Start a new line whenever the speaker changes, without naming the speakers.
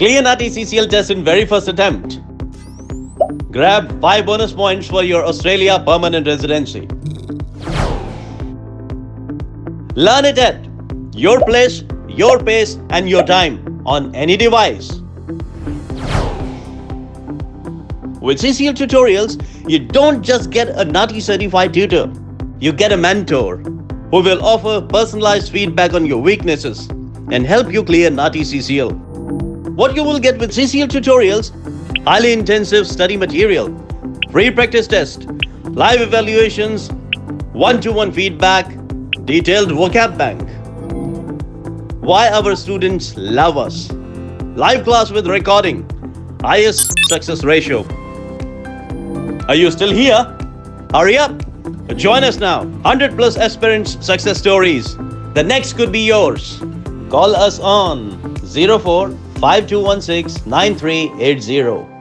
Clear NAATI CCL test in very first attempt. Grab 5 bonus points for your Australia permanent residency. Learn it at your place, your pace, and your time on any device. With CCL tutorials, you don't just get a NAATI certified tutor, you get a mentor who will offer personalized feedback on your weaknesses and help you clear NAATI CCL. What you will get with CCL tutorials highly intensive study material, free practice test, live evaluations, one to one feedback, detailed vocab bank. Why our students love us. Live class with recording, highest success ratio. Are you still here? Hurry up! Join us now. 100 plus aspirants success stories. The next could be yours. Call us on 04 5216 9380.